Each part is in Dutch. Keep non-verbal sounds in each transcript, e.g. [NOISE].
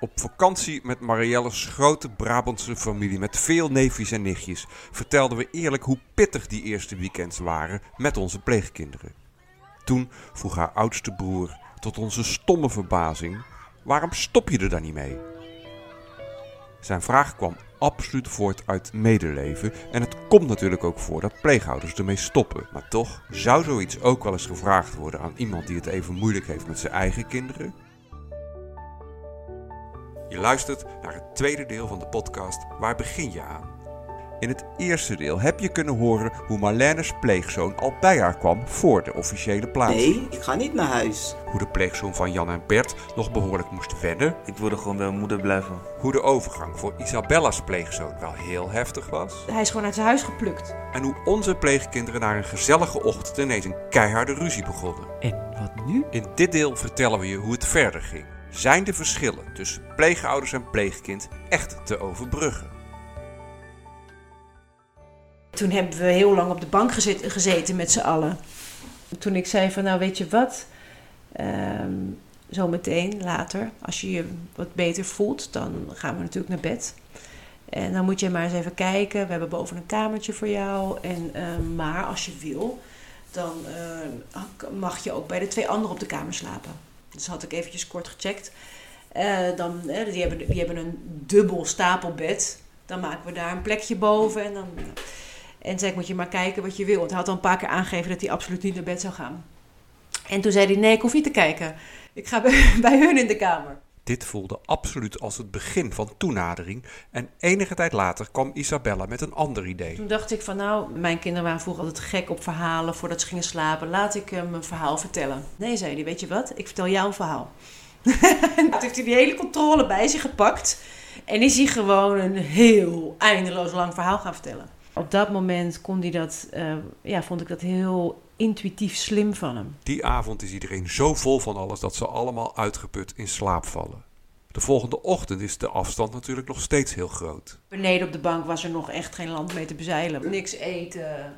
Op vakantie met Marielle's grote Brabantse familie met veel neefjes en nichtjes vertelden we eerlijk hoe pittig die eerste weekends waren met onze pleegkinderen. Toen vroeg haar oudste broer, tot onze stomme verbazing, waarom stop je er dan niet mee? Zijn vraag kwam absoluut voort uit medeleven en het komt natuurlijk ook voor dat pleegouders ermee stoppen. Maar toch zou zoiets ook wel eens gevraagd worden aan iemand die het even moeilijk heeft met zijn eigen kinderen? Je luistert naar het tweede deel van de podcast Waar begin je aan? In het eerste deel heb je kunnen horen hoe Marlene's pleegzoon al bij haar kwam voor de officiële plaatsing. Nee, ik ga niet naar huis. Hoe de pleegzoon van Jan en Bert nog behoorlijk moest wennen. Ik wilde gewoon bij mijn moeder blijven. Hoe de overgang voor Isabella's pleegzoon wel heel heftig was. Hij is gewoon uit zijn huis geplukt. En hoe onze pleegkinderen na een gezellige ochtend ineens een keiharde ruzie begonnen. En wat nu? In dit deel vertellen we je hoe het verder ging. Zijn de verschillen tussen pleegouders en pleegkind echt te overbruggen? Toen hebben we heel lang op de bank gezet, gezeten met z'n allen. Toen ik zei van nou weet je wat, Ehm zometeen later, als je je wat beter voelt, dan gaan we natuurlijk naar bed. En dan moet je maar eens even kijken. We hebben boven een kamertje voor jou. En, ehm, maar als je wil, dan eh, mag je ook bij de twee anderen op de kamer slapen. Dus had ik eventjes kort gecheckt. Eh, dan, eh, die, hebben, die hebben een dubbel stapelbed. Dan maken we daar een plekje boven. En, dan, en zei ik, moet je maar kijken wat je wil. Want hij had al een paar keer aangegeven dat hij absoluut niet naar bed zou gaan. En toen zei hij, nee, ik hoef niet te kijken. Ik ga bij, [LAUGHS] bij hun in de kamer. Dit voelde absoluut als het begin van toenadering en enige tijd later kwam Isabella met een ander idee. Toen dacht ik van nou, mijn kinderen waren vroeger altijd gek op verhalen voordat ze gingen slapen. Laat ik hem een verhaal vertellen. Nee, zei hij, weet je wat? Ik vertel jou een verhaal. [LAUGHS] en toen heeft hij die hele controle bij zich gepakt. En is hij gewoon een heel eindeloos lang verhaal gaan vertellen. Op dat moment kon hij dat, eh, ja, vond ik dat heel intuïtief slim van hem. Die avond is iedereen zo vol van alles dat ze allemaal uitgeput in slaap vallen. De volgende ochtend is de afstand natuurlijk nog steeds heel groot. Beneden op de bank was er nog echt geen land mee te bezeilen. Niks eten,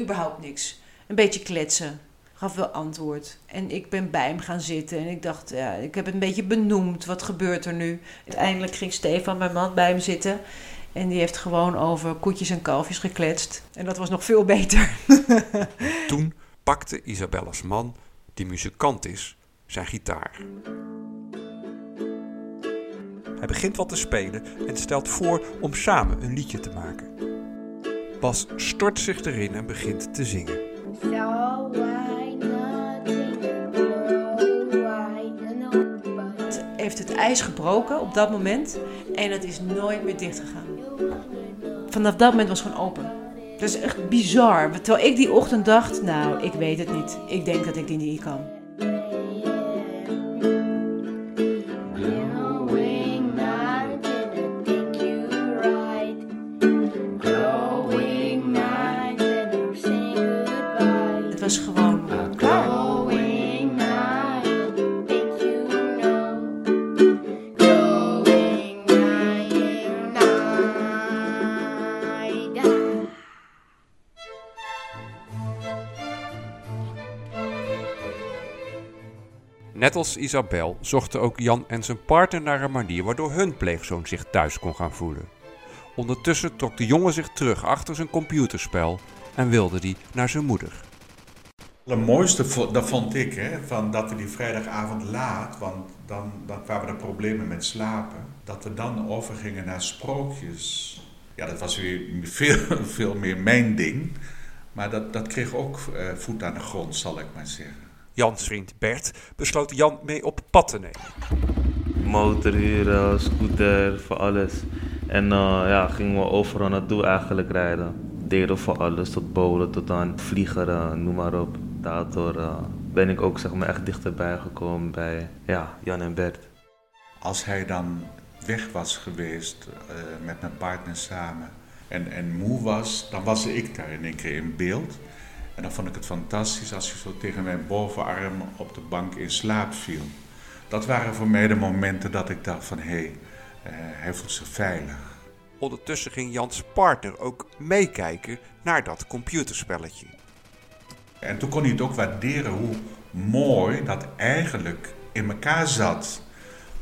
überhaupt niks. Een beetje kletsen. Gaf wel antwoord. En ik ben bij hem gaan zitten en ik dacht, ja, ik heb het een beetje benoemd. Wat gebeurt er nu? Uiteindelijk ging Stefan, mijn man, bij hem zitten. En die heeft gewoon over koetjes en kalfjes gekletst. En dat was nog veel beter. [LAUGHS] Toen pakte Isabella's man, die muzikant is, zijn gitaar. Hij begint wat te spelen en stelt voor om samen een liedje te maken. Bas stort zich erin en begint te zingen. Heeft het ijs gebroken op dat moment. En het is nooit meer dicht gegaan. Vanaf dat moment was gewoon open. Dat is echt bizar. Terwijl ik die ochtend dacht, nou, ik weet het niet. Ik denk dat ik die niet kan. Net als Isabel zochten ook Jan en zijn partner naar een manier waardoor hun pleegzoon zich thuis kon gaan voelen. Ondertussen trok de jongen zich terug achter zijn computerspel en wilde die naar zijn moeder. Het mooiste, dat vond ik, hè, van dat we die vrijdagavond laat, want dan, dan kwamen er problemen met slapen, dat we dan overgingen naar sprookjes. Ja, dat was weer veel, [LAUGHS] veel meer mijn ding, maar dat, dat kreeg ook eh, voet aan de grond, zal ik maar zeggen. Jans vriend Bert besloot Jan mee op pad te nemen. Motor huren, scooter, voor alles. En eh, ja, gingen we overal naartoe eigenlijk rijden. Deden voor alles, tot bowlen, tot aan vliegen, noem maar op. Daardoor eh, ben ik ook zeg maar echt dichterbij gekomen bij ja, Jan en Bert. Als hij dan weg was geweest eh, met mijn partner samen en, en moe was, dan was ik daar in één keer in beeld. En dan vond ik het fantastisch als hij zo tegen mijn bovenarm op de bank in slaap viel. Dat waren voor mij de momenten dat ik dacht van hé, hey, eh, hij voelt zich veilig. Ondertussen ging Jans partner ook meekijken naar dat computerspelletje. En toen kon hij het ook waarderen hoe mooi dat eigenlijk in elkaar zat.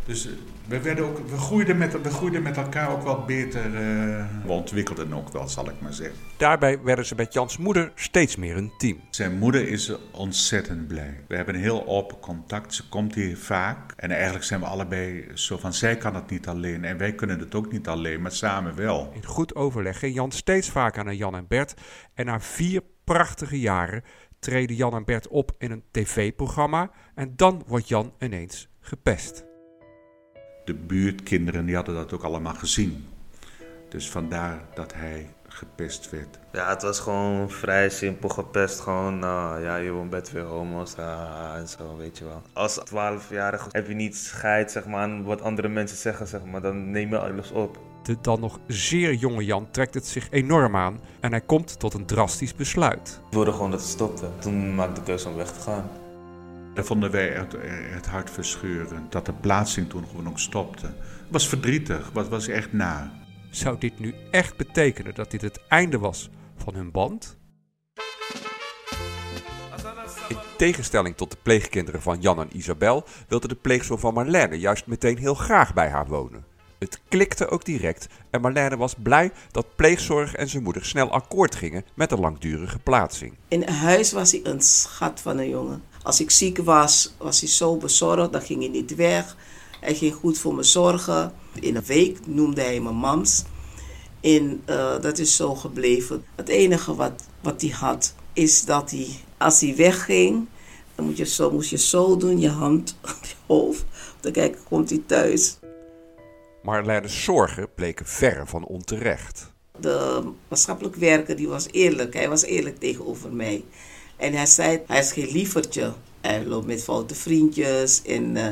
Dus eh, we, werden ook, we, groeiden met, we groeiden met elkaar ook wel beter. eh, we ontwikkelden ook wel, zal ik maar zeggen. Daarbij werden ze met Jans moeder steeds meer een team. Zijn moeder is ontzettend blij. We hebben een heel open contact. Ze komt hier vaak. En eigenlijk zijn we allebei zo van, zij kan het niet alleen. En wij kunnen het ook niet alleen, maar samen wel. In goed overleg ging Jan steeds vaker naar Jan en Bert. En na vier prachtige jaren treden Jan en Bert op in een tv-programma. En dan wordt Jan ineens gepest. De buurtkinderen die hadden dat ook allemaal gezien. Dus vandaar dat hij gepest werd. Ja, het was gewoon vrij simpel gepest. Gewoon, nou ja, je bent weer homo's ah, en zo, weet je wel. Als 12-jarige heb je niet scheid zeg maar, aan wat andere mensen zeggen, zeg maar. Dan neem je alles op. De dan nog zeer jonge Jan trekt het zich enorm aan en hij komt tot een drastisch besluit. Ik wilde gewoon dat het stopte. Toen maakte ik de keuze om weg te gaan. Dat vonden wij het, het hartverscheurend. Dat de plaatsing toen gewoon ook stopte. Het was verdrietig, het was echt naar. Zou dit nu echt betekenen dat dit het einde was van hun band? In tegenstelling tot de pleegkinderen van Jan en Isabel wilde de pleegzoon van Marlene juist meteen heel graag bij haar wonen. Het klikte ook direct en Marlene was blij dat pleegzorg en zijn moeder snel akkoord gingen met een langdurige plaatsing. In huis was hij een schat van een jongen. Als ik ziek was, was hij zo bezorgd, dan ging hij niet weg. Hij ging goed voor me zorgen. In een week noemde hij me mams. En eh, dat is zo gebleven. Het enige wat, wat hij had, is dat hij, als hij wegging, dan moet je zo, moest je zo doen, je hand [LAUGHS] op je hoofd. Om te kijken, komt hij thuis. Marlene's zorgen bleken verre van onterecht. De maatschappelijk werker die was eerlijk. Hij was eerlijk tegenover mij. En hij zei, hij is geen lievertje. Hij loopt met foute vriendjes en eh,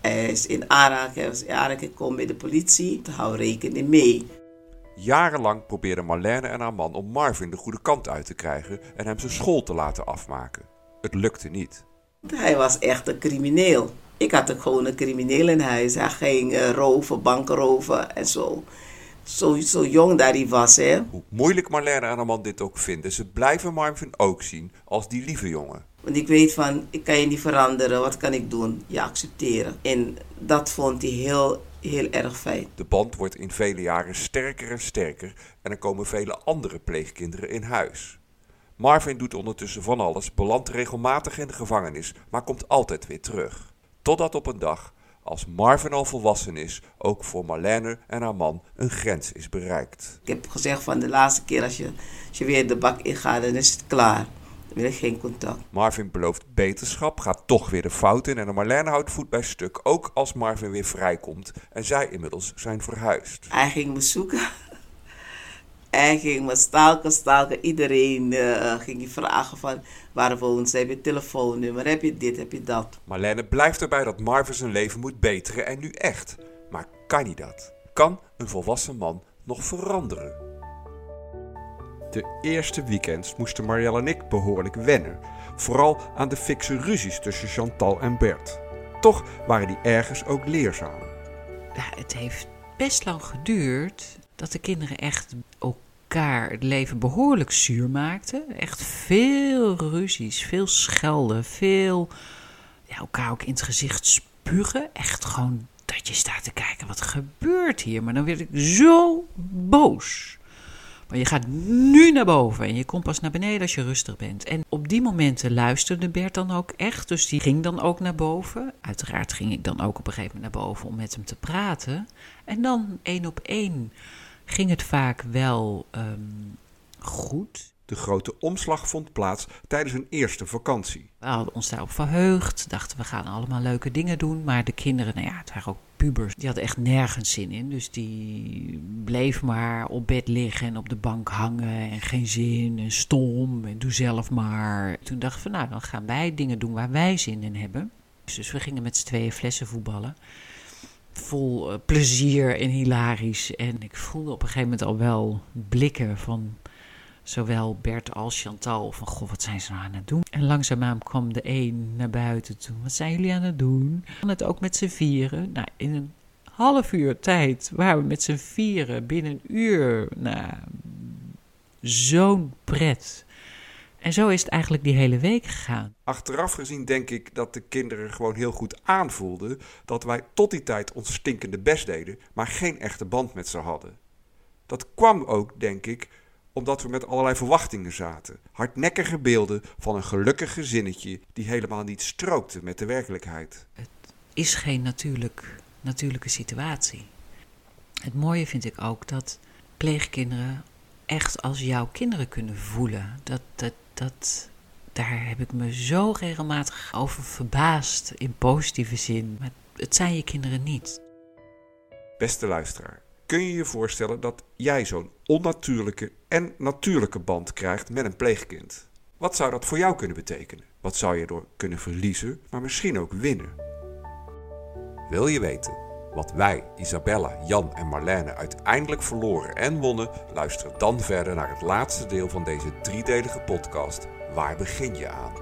hij is in aanraking. Hij was in aanraking gekomen bij de politie. Hou rekening mee. Jarenlang probeerden Marlene en haar man om Marvin de goede kant uit te krijgen en hem zijn school te laten afmaken. Het lukte niet. Hij was echt een crimineel. Ik had ook gewoon een crimineel in huis. Hij ging eh, roven, banken roven en zo. Zo, zo jong dat hij was, hè. Hoe moeilijk Marlene man dit ook vinden, ze blijven Marvin ook zien als die lieve jongen. Want ik weet van, ik kan je niet veranderen. Wat kan ik doen? Je accepteren. En dat vond hij heel, heel erg fijn. De band wordt in vele jaren sterker en sterker en er komen vele andere pleegkinderen in huis. Marvin doet ondertussen van alles, belandt regelmatig in de gevangenis, maar komt altijd weer terug. Totdat op een dag, als Marvin al volwassen is, ook voor Marlene en haar man een grens is bereikt. Ik heb gezegd van de laatste keer als je, als je weer de bak ingaat, dan is het klaar. Dan wil ik geen contact. Marvin belooft beterschap, gaat toch weer de fout in en Marlene houdt voet bij stuk, ook als Marvin weer vrijkomt en zij inmiddels zijn verhuisd. Hij ging me zoeken. Hij ging me stalken, stalken. Iedereen eh, ging je vragen van waar woont ze? Heb je telefoonnummer? Heb je dit? Heb je dat? Marlene blijft erbij dat Marvin zijn leven moet beteren en nu echt. Maar kan hij dat? Kan een volwassen man nog veranderen? De eerste weekends moesten Marielle en ik behoorlijk wennen. Vooral aan de fikse ruzies tussen Chantal en Bert. Toch waren die ergens ook leerzaam. Ja, het heeft best lang geduurd dat de kinderen echt het leven behoorlijk zuur maakten. Echt veel ruzies, veel schelden, veel ja, elkaar ook in het gezicht spugen. Echt gewoon dat je staat te kijken, wat gebeurt hier? Maar dan werd ik zo boos. Maar je gaat nu naar boven en je komt pas naar beneden als je rustig bent. En op die momenten luisterde Bert dan ook echt. Dus die ging dan ook naar boven. Uiteraard ging ik dan ook op een gegeven moment naar boven om met hem te praten. En dan één op één ging het vaak wel ehm, goed. De grote omslag vond plaats tijdens een eerste vakantie. We hadden ons daarop verheugd. Dachten we gaan allemaal leuke dingen doen. Maar de kinderen, nou ja, het waren ook pubers. Die hadden echt nergens zin in. Dus die bleven maar op bed liggen en op de bank hangen. En geen zin en stom en doe zelf maar. Toen dachten we, nou dan gaan wij dingen doen waar wij zin in hebben. Dus we gingen met z'n tweeën flessen voetballen. Vol eh, plezier en hilarisch. En ik voelde op een gegeven moment al wel blikken van zowel Bert als Chantal van goh, wat zijn ze nou aan het doen? En langzaamaan kwam de een naar buiten toe. Wat zijn jullie aan het doen? En het ook met z'n vieren. Nou, in een half uur tijd waren we met z'n vieren binnen een uur. Nou, zo'n pret. En zo is het eigenlijk die hele week gegaan. Achteraf gezien denk ik dat de kinderen gewoon heel goed aanvoelden dat wij tot die tijd ons stinkende best deden, maar geen echte band met ze hadden. Dat kwam ook, denk ik, omdat we met allerlei verwachtingen zaten. Hardnekkige beelden van een gelukkig gezinnetje die helemaal niet strookte met de werkelijkheid. is geen natuurlijk, natuurlijke situatie. Het mooie vind ik ook dat pleegkinderen echt als jouw kinderen kunnen voelen. Dat, dat, dat, daar heb ik me zo regelmatig over verbaasd in positieve zin. Maar het zijn je kinderen niet. Beste luisteraar, kun je je voorstellen dat jij zo'n onnatuurlijke en natuurlijke band krijgt met een pleegkind? Wat zou dat voor jou kunnen betekenen? Wat zou je door kunnen verliezen, maar misschien ook winnen? Wil je weten wat wij, Isabella, Jan en Marlene uiteindelijk verloren en wonnen? Luister dan verder naar het laatste deel van deze driedelige podcast. Waar begin je aan?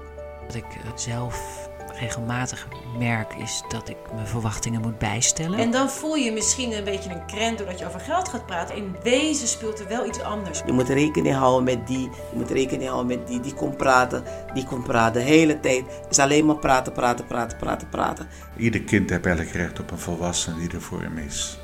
Wat ik zelf regelmatig merk is dat ik mijn verwachtingen moet bijstellen. En dan voel je misschien een beetje een krent doordat je over geld gaat praten. In wezen speelt er wel iets anders. Je moet rekening houden met die, je moet rekening houden met die, die komt praten, die komt praten. De hele tijd is alleen maar praten, praten, praten, praten, praten. Ieder kind heeft eigenlijk recht op een volwassene die er voor hem is.